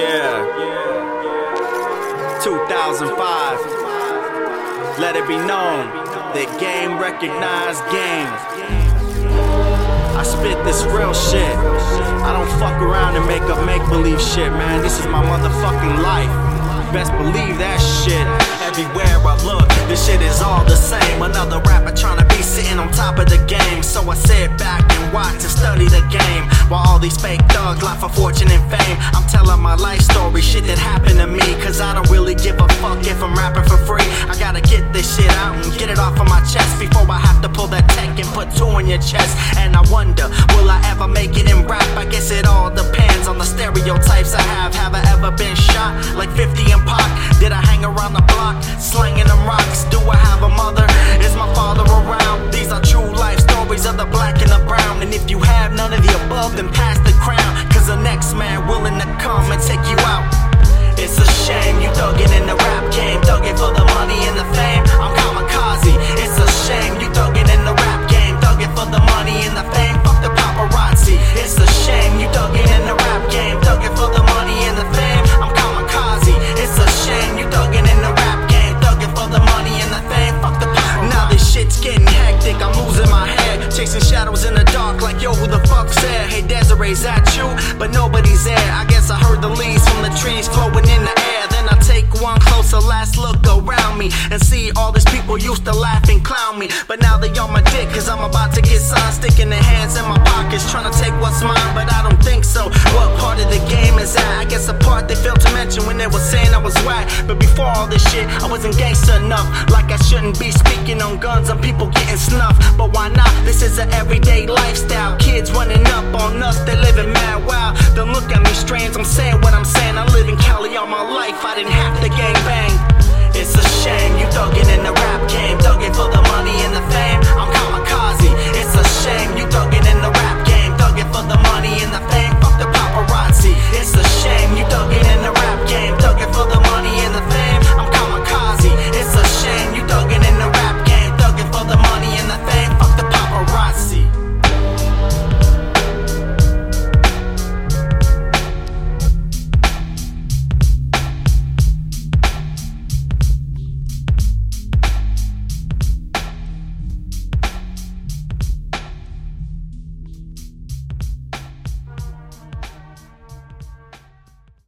Yeah. 2005. Let it be known that game recognized game. I spit this real shit. I don't fuck around and make up make believe shit, man. This is my motherfucking life. Best believe that shit. Everywhere I look, this shit is all the same. Another rapper trying to be sitting on top of the game. So I sit back and watch and study the game. While all these fake thugs lie for fortune and fame. I'm telling my life story, shit that happened to me. Cause I don't really give a fuck if I'm rapping for free. I gotta get this shit out and get it off of my chest before I have to pull that tech and put two in your chest. And I wonder, will I ever make it in rap? I guess it all depends on the stereotypes I have. Have I ever been shot like 50 and Pac? Did I hang around the block slanging black and the brown. And if you have none of the above, then pass the crown. Cause the next man willing to come and take you out. It's a shame you it in the rap game, it for the money and the fame. Chasing shadows in the dark. Like yo, who the fuck said? Hey Desiree's at you? But nobody's there. I guess I heard the leaves from the trees flowing in the air. Then I take one closer last look around me and see all these people used to laugh and clown me. But now they on my dick, cause I'm about to get signed, sticking their hands in my pockets, trying to take what's mine, but I don't think so. What part of the game is that? I guess the part they failed to mention when they were saying. But before all this shit, I wasn't gangster enough. Like I shouldn't be speaking on guns and people getting snuffed. But why not? This is an everyday lifestyle. Kids running up on us, they living mad wild.